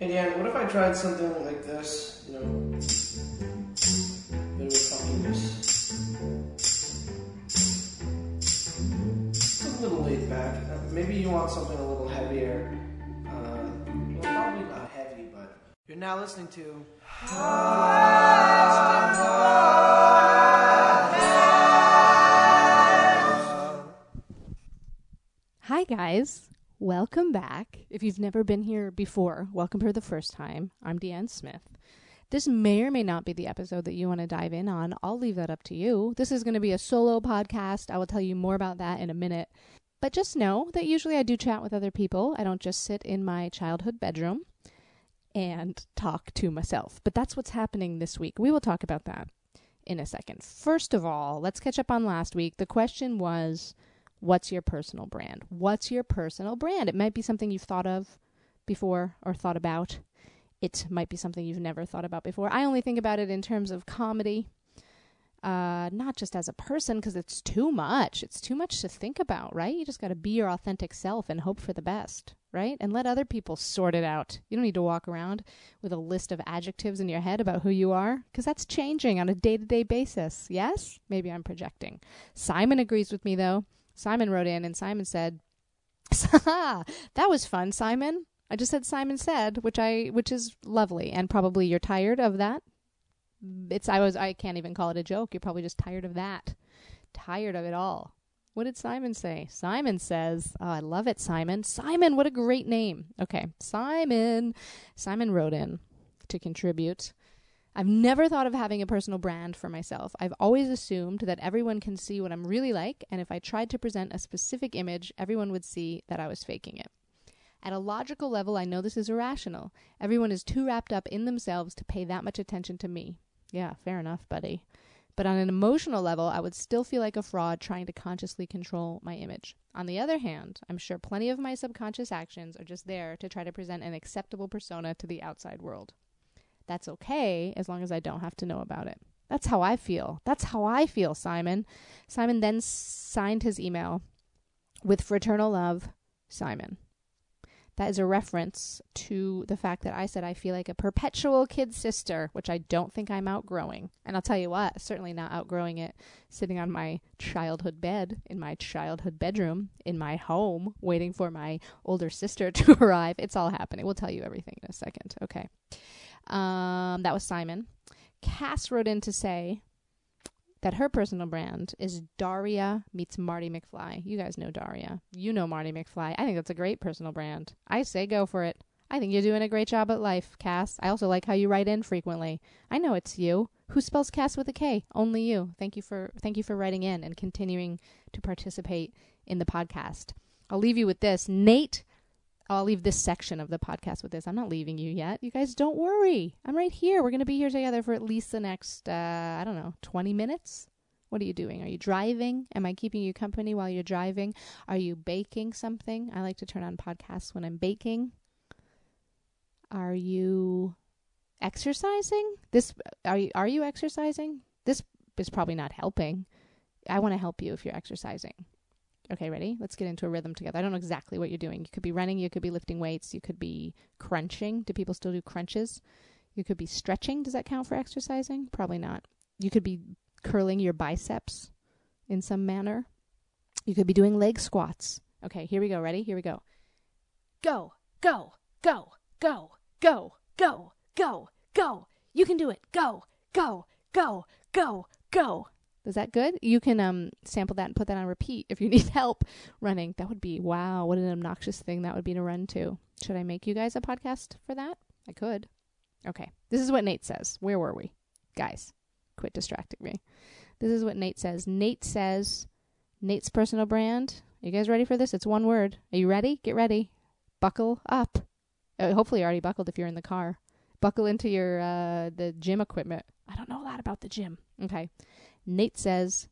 Hey Dan, what if I tried something like this? You know, bit of funkiness. A little laid back. Uh, maybe you want something a little heavier. Uh, well, probably not heavy, but you're now listening to. Hi, guys. Welcome back. If you've never been here before, welcome for the first time. I'm Deanne Smith. This may or may not be the episode that you want to dive in on. I'll leave that up to you. This is going to be a solo podcast. I will tell you more about that in a minute. But just know that usually I do chat with other people. I don't just sit in my childhood bedroom and talk to myself. But that's what's happening this week. We will talk about that in a second. First of all, let's catch up on last week. The question was what's your personal brand? What's your personal brand? It might be something you've thought of before or thought about. It might be something you've never thought about before. I only think about it in terms of comedy, uh, not just as a person, because it's too much. It's too much to think about, right? You just got to be your authentic self and hope for the best, right? And let other people sort it out. You don't need to walk around with a list of adjectives in your head about who you are, because that's changing on a day to day basis. Yes? Maybe I'm projecting. Simon agrees with me, though. Simon wrote in and Simon said, "That was fun, Simon." I just said Simon said, which I which is lovely and probably you're tired of that. It's I was I can't even call it a joke. You're probably just tired of that. Tired of it all. What did Simon say? Simon says, oh, I love it, Simon. Simon, what a great name. Okay, Simon. Simon wrote in to contribute. I've never thought of having a personal brand for myself. I've always assumed that everyone can see what I'm really like, and if I tried to present a specific image, everyone would see that I was faking it. At a logical level, I know this is irrational. Everyone is too wrapped up in themselves to pay that much attention to me. Yeah, fair enough, buddy. But on an emotional level, I would still feel like a fraud trying to consciously control my image. On the other hand, I'm sure plenty of my subconscious actions are just there to try to present an acceptable persona to the outside world that's okay as long as I don't have to know about it. That's how I feel. That's how I feel, Simon. Simon then signed his email with fraternal love, Simon. That is a reference to the fact that I said I feel like a perpetual kid sister, which I don't think I'm outgrowing. And I'll tell you what, certainly not outgrowing it sitting on my childhood bed in my childhood bedroom in my home waiting for my older sister to arrive. It's all happening. We'll tell you everything in a second. Okay. Um, that was Simon. Kass wrote in to say that her personal brand is Daria meets Marty McFly. You guys know Daria. You know Marty McFly. I think that's a great personal brand. I say go for it. I think you're doing a great job at life, Kass. I also like how you write in frequently. I know it's you. Who spells Kass with a K? Only you. Thank you for thank you for writing in and continuing to participate in the podcast. I'll leave you with this. Nate I'll leave this section of the podcast with this. I'm not leaving you yet. You guys don't worry. I'm right here. We're going to be here together for at least the next, uh, I don't know, 20 minutes. What are you doing? Are you driving? Am I keeping you company while you're driving? Are you baking something? I like to turn on podcasts when I'm baking. Are you exercising? This are you are you exercising? This is probably not helping. I want to help you if you're exercising. Okay, ready? Let's get into a rhythm together. I don't know exactly what you're doing. You could be running, you could be lifting weights, you could be crunching. Do people still do crunches? You could be stretching. Does that count for exercising? Probably not. You could be curling your biceps in some manner. You could be doing leg squats. Okay, here we go. Ready? Here we go. Go, go, go, go, go, go, go, go. You can do it. Go, go, go, go, go. Is that good? You can um sample that and put that on repeat if you need help running. That would be wow, what an obnoxious thing that would be to run to. Should I make you guys a podcast for that? I could. Okay. This is what Nate says. Where were we? Guys, quit distracting me. This is what Nate says. Nate says Nate's personal brand. Are you guys ready for this? It's one word. Are you ready? Get ready. Buckle up. Uh, hopefully, you're already buckled if you're in the car. Buckle into your uh, the gym equipment. I don't know a lot about the gym. Okay. Nate says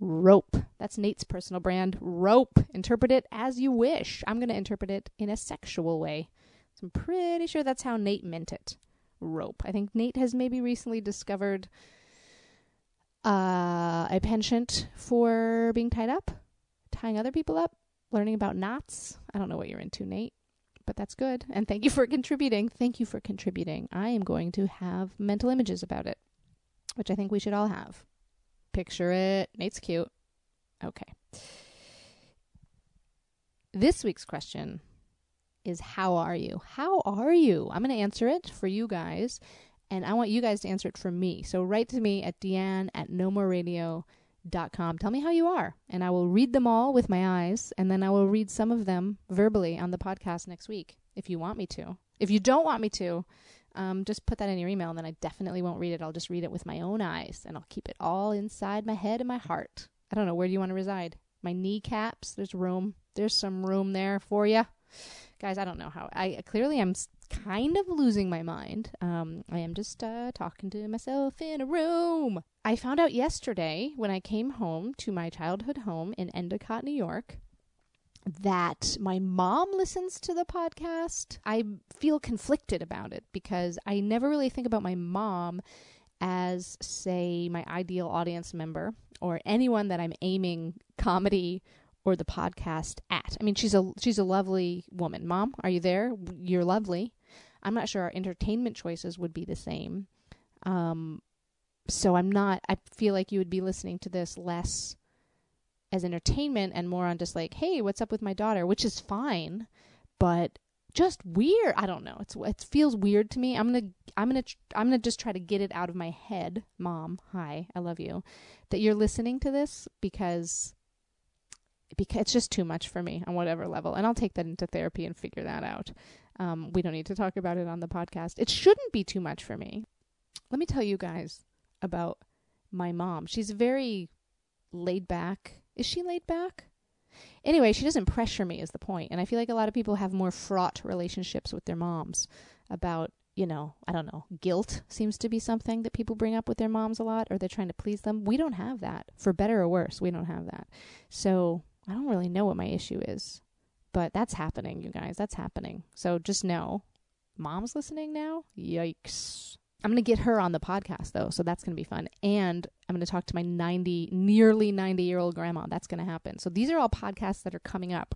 rope. That's Nate's personal brand. Rope. Interpret it as you wish. I'm going to interpret it in a sexual way. So I'm pretty sure that's how Nate meant it. Rope. I think Nate has maybe recently discovered uh, a penchant for being tied up, tying other people up, learning about knots. I don't know what you're into, Nate, but that's good. And thank you for contributing. Thank you for contributing. I am going to have mental images about it, which I think we should all have. Picture it. Nate's cute. Okay. This week's question is How are you? How are you? I'm going to answer it for you guys, and I want you guys to answer it for me. So write to me at deanne at nomoreradio.com. Tell me how you are, and I will read them all with my eyes, and then I will read some of them verbally on the podcast next week if you want me to. If you don't want me to, um, just put that in your email, and then I definitely won't read it. I'll just read it with my own eyes, and I'll keep it all inside my head and my heart. I don't know. Where do you want to reside? My kneecaps? There's room. There's some room there for you. Guys, I don't know how. I clearly I'm kind of losing my mind. Um, I am just uh, talking to myself in a room. I found out yesterday when I came home to my childhood home in Endicott, New York, that my mom listens to the podcast. I feel conflicted about it because I never really think about my mom as, say, my ideal audience member or anyone that I'm aiming comedy or the podcast at. I mean, she's a she's a lovely woman. Mom, are you there? You're lovely. I'm not sure our entertainment choices would be the same. Um, so I'm not. I feel like you would be listening to this less as entertainment and more on just like, hey, what's up with my daughter, which is fine, but just weird. I don't know. It's it feels weird to me. I'm gonna I'm gonna I'm gonna just try to get it out of my head, mom. Hi, I love you. That you're listening to this because because it's just too much for me on whatever level, and I'll take that into therapy and figure that out. Um, we don't need to talk about it on the podcast. It shouldn't be too much for me. Let me tell you guys about my mom. She's very laid back. Is she laid back? Anyway, she doesn't pressure me, is the point. And I feel like a lot of people have more fraught relationships with their moms about, you know, I don't know, guilt seems to be something that people bring up with their moms a lot, or they're trying to please them. We don't have that. For better or worse, we don't have that. So I don't really know what my issue is. But that's happening, you guys. That's happening. So just know. Mom's listening now? Yikes. I'm going to get her on the podcast though, so that's going to be fun. And I'm going to talk to my 90 nearly 90 year old grandma. That's going to happen. So these are all podcasts that are coming up.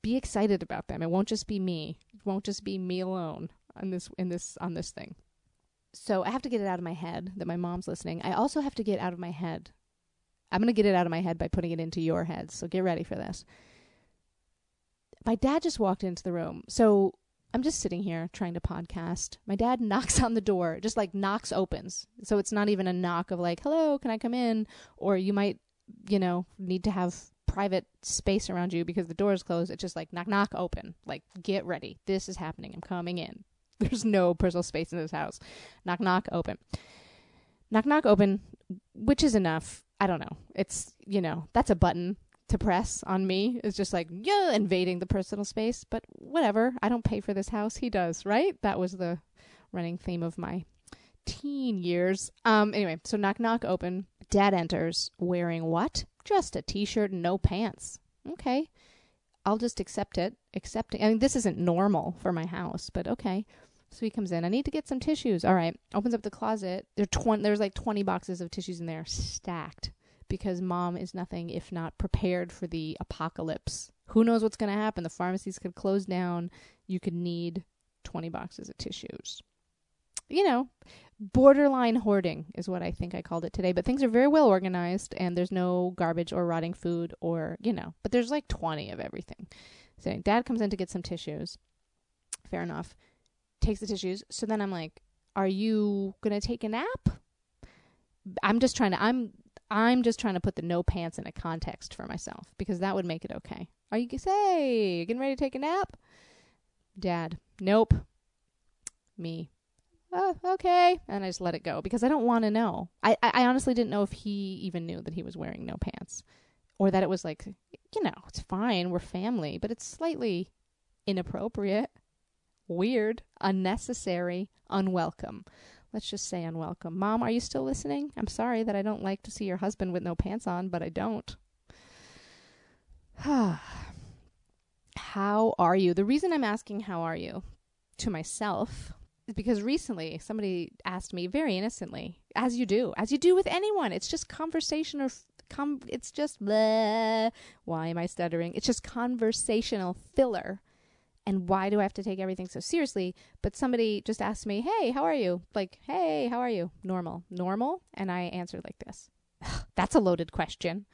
Be excited about them. It won't just be me. It won't just be me alone on this in this on this thing. So I have to get it out of my head that my mom's listening. I also have to get out of my head. I'm going to get it out of my head by putting it into your heads. So get ready for this. My dad just walked into the room. So I'm just sitting here trying to podcast. My dad knocks on the door, just like knocks opens. So it's not even a knock of like, hello, can I come in? Or you might, you know, need to have private space around you because the door is closed. It's just like knock, knock, open. Like, get ready. This is happening. I'm coming in. There's no personal space in this house. Knock, knock, open. Knock, knock, open, which is enough. I don't know. It's, you know, that's a button to press on me is just like yeah invading the personal space but whatever i don't pay for this house he does right that was the running theme of my teen years um anyway so knock knock open dad enters wearing what just a t-shirt and no pants okay i'll just accept it accepting i mean this isn't normal for my house but okay so he comes in. I need to get some tissues. All right. Opens up the closet. There twenty. There's like twenty boxes of tissues in there, stacked because mom is nothing if not prepared for the apocalypse. Who knows what's going to happen? The pharmacies could close down. You could need 20 boxes of tissues. You know, borderline hoarding is what I think I called it today. But things are very well organized and there's no garbage or rotting food or, you know, but there's like 20 of everything. So dad comes in to get some tissues. Fair enough. Takes the tissues. So then I'm like, are you going to take a nap? I'm just trying to, I'm I'm just trying to put the no pants in a context for myself because that would make it okay. Are you say getting ready to take a nap? Dad, nope. Me, oh, okay. And I just let it go because I don't want to know. I, I honestly didn't know if he even knew that he was wearing no pants or that it was like, you know, it's fine. We're family, but it's slightly inappropriate, weird, unnecessary, unwelcome let's just say unwelcome. Mom, are you still listening? I'm sorry that I don't like to see your husband with no pants on, but I don't. how are you? The reason I'm asking how are you to myself is because recently somebody asked me very innocently, as you do, as you do with anyone. It's just conversation or com- it's just bleh. Why am I stuttering? It's just conversational filler And why do I have to take everything so seriously? But somebody just asked me, Hey, how are you? Like, Hey, how are you? Normal. Normal? And I answered like this. That's a loaded question.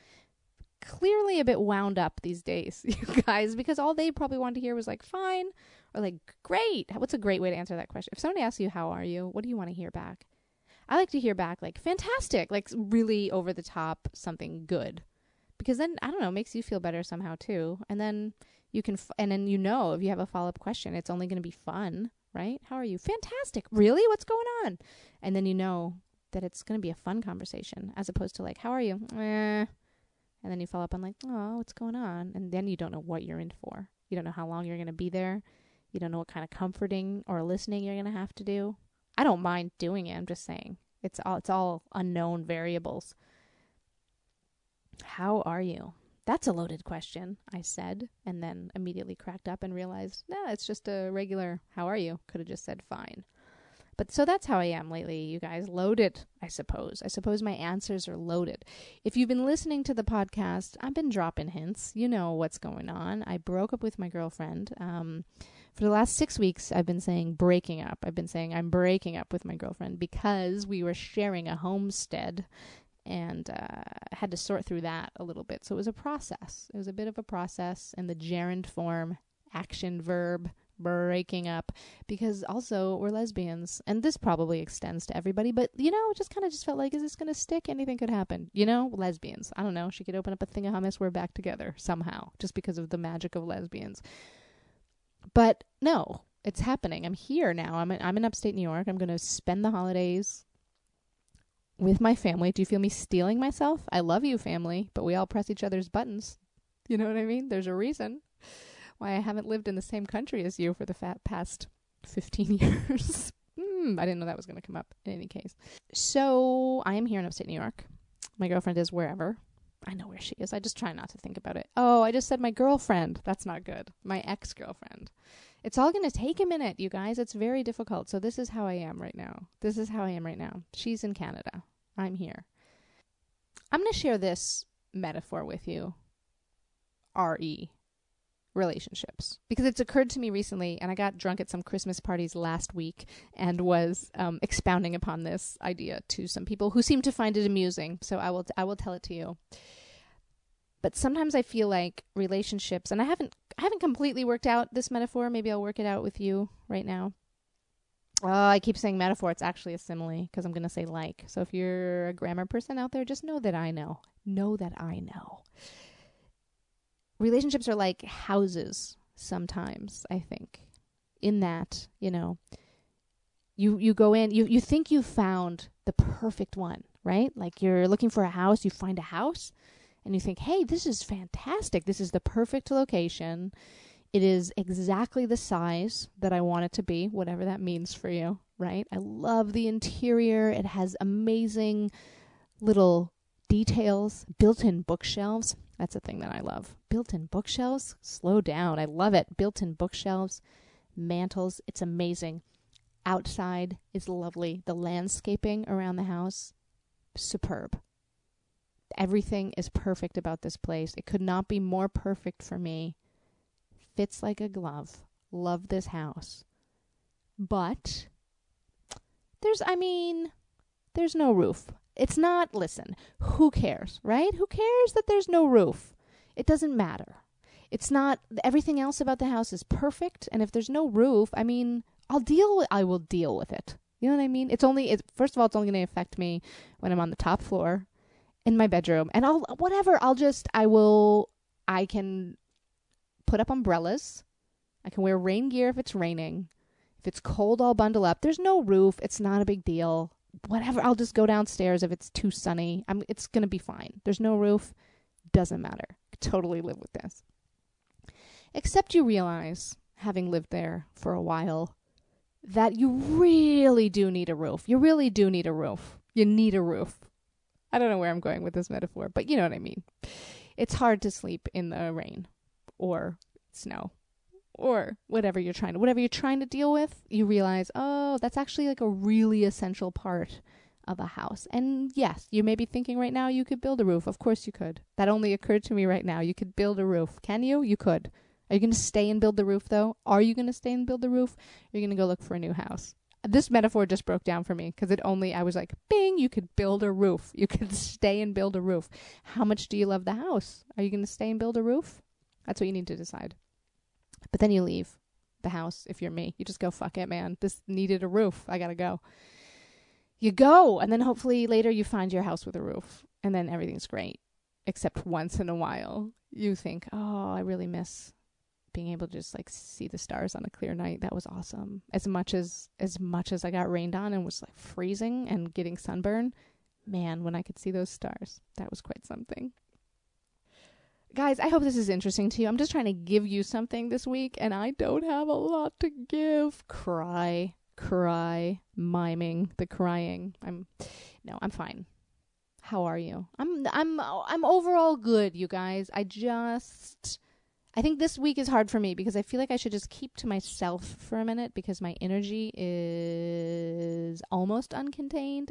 Clearly a bit wound up these days, you guys, because all they probably wanted to hear was like, fine, or like, great. What's a great way to answer that question? If somebody asks you, how are you? What do you want to hear back? I like to hear back like, fantastic, like really over the top, something good. Because then, I don't know, makes you feel better somehow too. And then you can, f- and then you know if you have a follow up question, it's only going to be fun, right? How are you? Fantastic. Really? What's going on? And then you know that it's going to be a fun conversation as opposed to like, how are you? Eh. And then you follow up on like, oh, what's going on? And then you don't know what you're in for. You don't know how long you're going to be there. You don't know what kind of comforting or listening you're going to have to do. I don't mind doing it. I'm just saying it's all it's all unknown variables. How are you? That's a loaded question, I said, and then immediately cracked up and realized, nah, it's just a regular how are you? Could have just said fine. But so that's how I am lately, you guys. Loaded, I suppose. I suppose my answers are loaded. If you've been listening to the podcast, I've been dropping hints. You know what's going on. I broke up with my girlfriend. Um, for the last six weeks, I've been saying breaking up. I've been saying I'm breaking up with my girlfriend because we were sharing a homestead and uh, had to sort through that a little bit. So it was a process. It was a bit of a process in the gerund form, action verb, breaking up because also we're lesbians and this probably extends to everybody but you know it just kind of just felt like is this going to stick? Anything could happen. You know lesbians. I don't know. She could open up a thing of hummus we're back together somehow just because of the magic of lesbians. But no it's happening. I'm here now. I'm in, i'm in upstate new york. I'm going to spend the holidays with my family do you feel me steeling myself i love you family but we all press each other's buttons you know what i mean there's a reason why I haven't lived in the same country as you for the fat past 15 years. mm, I didn't know that was going to come up in any case. So I am here in upstate New York. My girlfriend is wherever. I know where she is. I just try not to think about it. Oh, I just said my girlfriend. That's not good. My ex girlfriend. It's all going to take a minute, you guys. It's very difficult. So, this is how I am right now. This is how I am right now. She's in Canada. I'm here. I'm going to share this metaphor with you. RE relationships because it's occurred to me recently and i got drunk at some christmas parties last week and was um, expounding upon this idea to some people who seemed to find it amusing so i will i will tell it to you but sometimes i feel like relationships and i haven't i haven't completely worked out this metaphor maybe i'll work it out with you right now uh, I keep saying metaphor. It's actually a simile because I'm going to say like. So if you're a grammar person out there, just know that I know. Know that I know relationships are like houses sometimes, I think. In that, you know, you you go in, you you think you found the perfect one, right? Like you're looking for a house, you find a house and you think, "Hey, this is fantastic. This is the perfect location. It is exactly the size that I want it to be, whatever that means for you, right? I love the interior. It has amazing little details, built-in bookshelves. That's a thing that I love. Built in bookshelves? Slow down. I love it. Built in bookshelves, mantles. It's amazing. Outside is lovely. The landscaping around the house, superb. Everything is perfect about this place. It could not be more perfect for me. Fits like a glove. Love this house. But there's, I mean, there's no roof. It's not, listen, who cares, right? Who cares that there's no roof? It doesn't matter. It's not, everything else about the house is perfect. And if there's no roof, I mean, I'll deal with, I will deal with it. You know what I mean? It's only, it, first of all, it's only going to affect me when I'm on the top floor in my bedroom. And I'll, whatever, I'll just, I will, I can put up umbrellas. I can wear rain gear if it's raining. If it's cold, I'll bundle up. There's no roof. It's not a big deal whatever. I'll just go downstairs if it's too sunny. I'm it's going to be fine. There's no roof. Doesn't matter. Totally live with this. Except you realize, having lived there for a while, that you really do need a roof. You really do need a roof. You need a roof. I don't know where I'm going with this metaphor, but you know what I mean. It's hard to sleep in the rain or snow or whatever you're trying to whatever you're trying to deal with, you realize, oh, that's actually like a really essential part of a house. And yes, you may be thinking right now you could build a roof. Of course you could. That only occurred to me right now. You could build a roof. Can you? You could. Are you going to stay and build the roof, though? Are you going to stay and build the roof? You're going to go look for a new house? This metaphor just broke down for me because it only, I was like, bing, you could build a roof. You could stay and build a roof. How much do you love the house? Are you going to stay and build a roof? That's what you need to decide. But then you leave the house if you're me. You just go, fuck it, man. This needed a roof. I got to go. You go, and then hopefully later you find your house with a roof, and then everything's great. Except once in a while, you think, oh, I really miss being able to just like see the stars on a clear night. That was awesome. As much as as much as I got rained on and was like freezing and getting sunburn, man, when I could see those stars, that was quite something. Guys, I hope this is interesting to you. I'm just trying to give you something this week and I don't have a lot to give. Cry, cry, miming, the crying. I'm no, I'm fine. How are you? I'm I'm I'm overall good, you guys. I just I think this week is hard for me because I feel like I should just keep to myself for a minute because my energy is almost uncontained.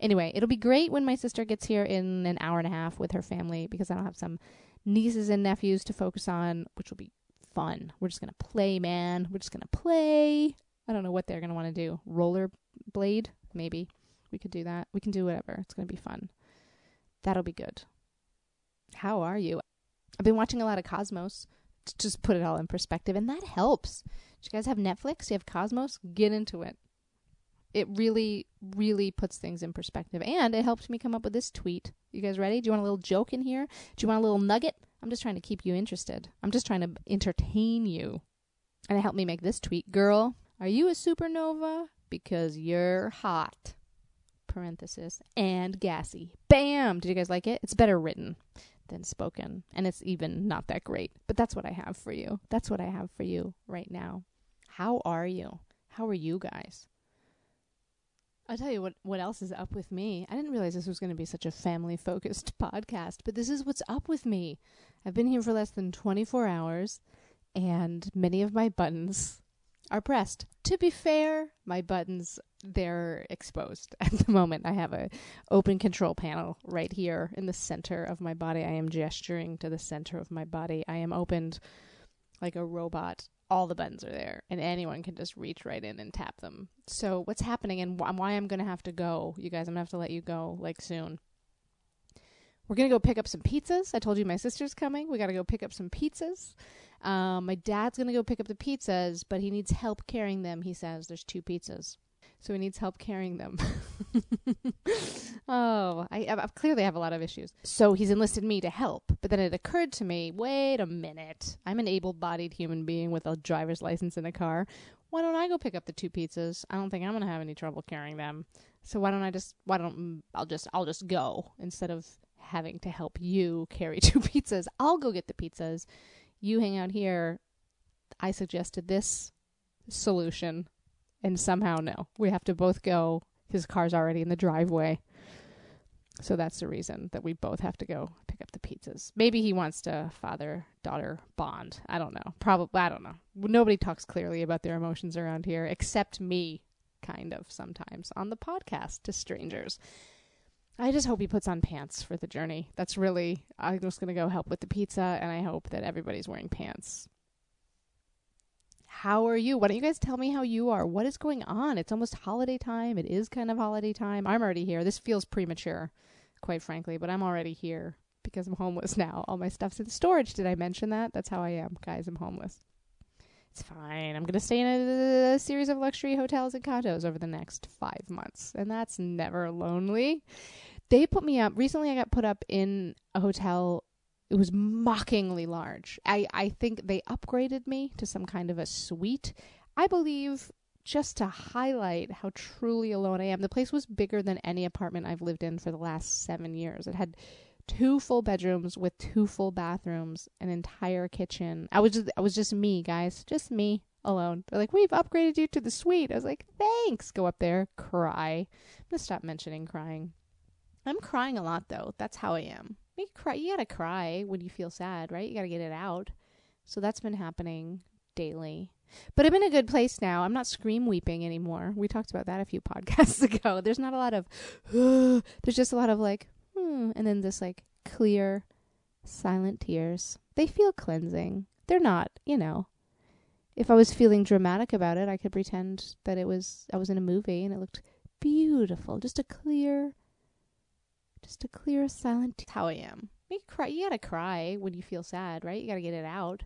Anyway, it'll be great when my sister gets here in an hour and a half with her family because I don't have some nieces and nephews to focus on, which will be fun. We're just going to play, man. We're just going to play. I don't know what they're going to want to do. Roller blade? Maybe. We could do that. We can do whatever. It's going to be fun. That'll be good. How are you? I've been watching a lot of Cosmos to just put it all in perspective, and that helps. Do you guys have Netflix? You have Cosmos? Get into it. It really, really puts things in perspective, and it helped me come up with this tweet. You guys ready? Do you want a little joke in here? Do you want a little nugget? I'm just trying to keep you interested. I'm just trying to entertain you. And it helped me make this tweet. Girl, are you a supernova? Because you're hot parenthesis, and gassy. Bam! Did you guys like it? It's better written than spoken, and it's even not that great. But that's what I have for you. That's what I have for you right now. How are you? How are you guys? I'll tell you what what else is up with me. I didn't realize this was going to be such a family focused podcast, but this is what's up with me. I've been here for less than 24 hours and many of my buttons are pressed. To be fair, my buttons they're exposed at the moment. I have a open control panel right here in the center of my body. I am gesturing to the center of my body. I am opened like a robot. All the buttons are there, and anyone can just reach right in and tap them. So, what's happening and wh- why I'm going to have to go, you guys, I'm going to have to let you go like soon. We're going to go pick up some pizzas. I told you my sister's coming. We got to go pick up some pizzas. Um, my dad's going to go pick up the pizzas, but he needs help carrying them, he says. There's two pizzas so he needs help carrying them. oh, I, I clearly have a lot of issues. So he's enlisted me to help. But then it occurred to me, wait a minute. I'm an able-bodied human being with a driver's license in a car. Why don't I go pick up the two pizzas? I don't think I'm going to have any trouble carrying them. So why don't I just why don't I'll just I'll just go instead of having to help you carry two pizzas. I'll go get the pizzas. You hang out here. I suggested this solution and somehow no. We have to both go. His car's already in the driveway. So that's the reason that we both have to go pick up the pizzas. Maybe he wants to father daughter bond. I don't know. Probably I don't know. Nobody talks clearly about their emotions around here except me kind of sometimes on the podcast to strangers. I just hope he puts on pants for the journey. That's really I'm just going to go help with the pizza and I hope that everybody's wearing pants how are you? Why don't you guys tell me how you are? What is going on? It's almost holiday time. It is kind of holiday time. I'm already here. This feels premature, quite frankly, but I'm already here because I'm homeless now. All my stuff's in storage. Did I mention that? That's how I am, guys. I'm homeless. It's fine. I'm going to stay in a, a, series of luxury hotels and condos over the next five months, and that's never lonely. They put me up recently. I got put up in a hotel it was mockingly large. I, I think they upgraded me to some kind of a suite. I believe just to highlight how truly alone I am. The place was bigger than any apartment I've lived in for the last seven years. It had two full bedrooms with two full bathrooms, an entire kitchen. I was just I was just me, guys. Just me alone. They're like, We've upgraded you to the suite. I was like, Thanks. Go up there, cry. I'm gonna stop mentioning crying. I'm crying a lot though. That's how I am. You cry. You gotta cry when you feel sad, right? You gotta get it out. So that's been happening daily. But I'm in a good place now. I'm not scream weeping anymore. We talked about that a few podcasts ago. There's not a lot of, there's just a lot of like, hmm, and then this like clear, silent tears. They feel cleansing. They're not, you know. If I was feeling dramatic about it, I could pretend that it was I was in a movie and it looked beautiful. Just a clear just a clear silent how I am. You cry you gotta cry when you feel sad, right? You gotta get it out.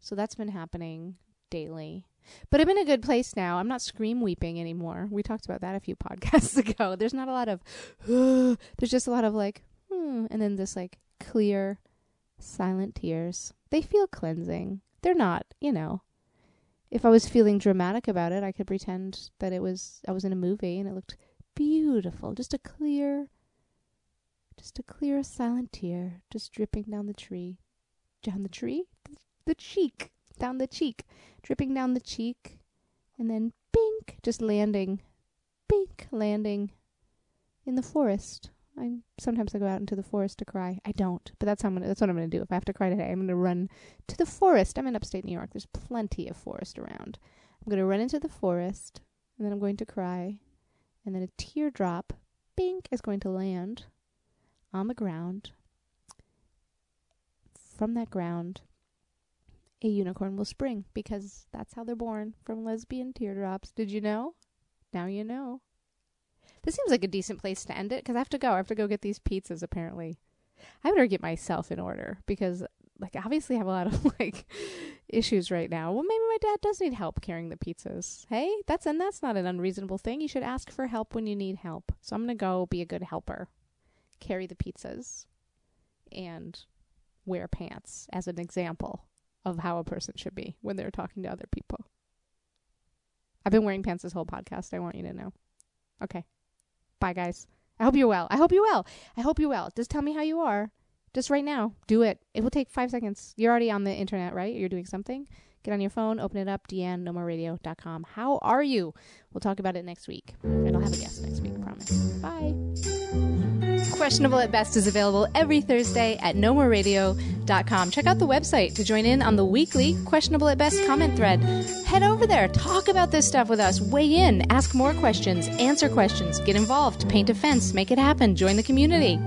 So that's been happening daily. But I'm in a good place now. I'm not scream weeping anymore. We talked about that a few podcasts ago. There's not a lot of there's just a lot of like hmm and then this like clear silent tears. They feel cleansing. They're not, you know. If I was feeling dramatic about it, I could pretend that it was I was in a movie and it looked beautiful. Just a clear just a clear silent tear just dripping down the tree. Down the tree? The cheek. Down the cheek. Dripping down the cheek. And then bink just landing. Bink landing in the forest. I sometimes I go out into the forest to cry. I don't, but that's how I'm gonna, that's what I'm going to do. If I have to cry today, I'm going to run to the forest. I'm in upstate New York. There's plenty of forest around. I'm going to run into the forest, and then I'm going to cry, and then a teardrop, bink, is going to land on the ground. From that ground, a unicorn will spring because that's how they're born from lesbian teardrops. Did you know? Now you know. This seems like a decent place to end it because I have to go. I have to go get these pizzas. Apparently, I better get myself in order because, like, obviously, I have a lot of like issues right now. Well, maybe my dad does need help carrying the pizzas. Hey, that's and that's not an unreasonable thing. You should ask for help when you need help. So I'm gonna go be a good helper, carry the pizzas, and wear pants as an example of how a person should be when they're talking to other people. I've been wearing pants this whole podcast. I want you to know. Okay. Bye, guys. I hope you're well. I hope you're well. I hope you're well. Just tell me how you are. Just right now. Do it. It will take five seconds. You're already on the internet, right? You're doing something. Get on your phone, open it up, deannemoreradio.com. How are you? We'll talk about it next week. And I'll have a guest next week, promise. Bye. Questionable at Best is available every Thursday at nomoreradio.com. Check out the website to join in on the weekly Questionable at Best comment thread. Head over there, talk about this stuff with us, weigh in, ask more questions, answer questions, get involved, paint a fence, make it happen, join the community.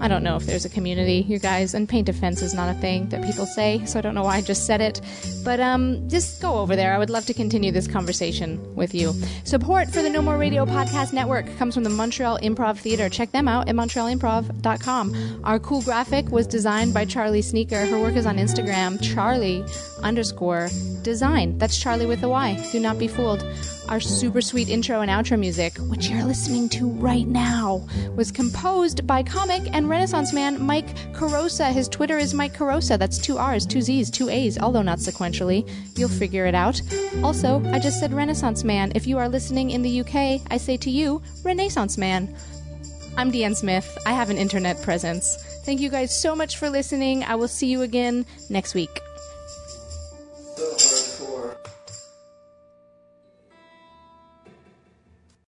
I don't know if there's a community, you guys, and paint a fence is not a thing that people say, so I don't know why I just said it. But um, just go over there. I would love to continue this conversation with you. Support for the No More Radio Podcast Network comes from the Montreal Improv Theater. Check them out at montrealimprov.com. Our cool graphic was designed by Charlie Sneaker. Her work is on Instagram, Charlie underscore design. That's Charlie with a Y. Do not be fooled. Our super sweet intro and outro music, which you're listening to right now, was composed by comic and Renaissance man Mike Carrozza. His Twitter is Mike Carrozza. That's two R's, two Z's, two A's, although not sequentially. You'll figure it out. Also, I just said Renaissance man. If you are listening in the UK, I say to you, Renaissance man. I'm Deanne Smith. I have an internet presence. Thank you guys so much for listening. I will see you again next week.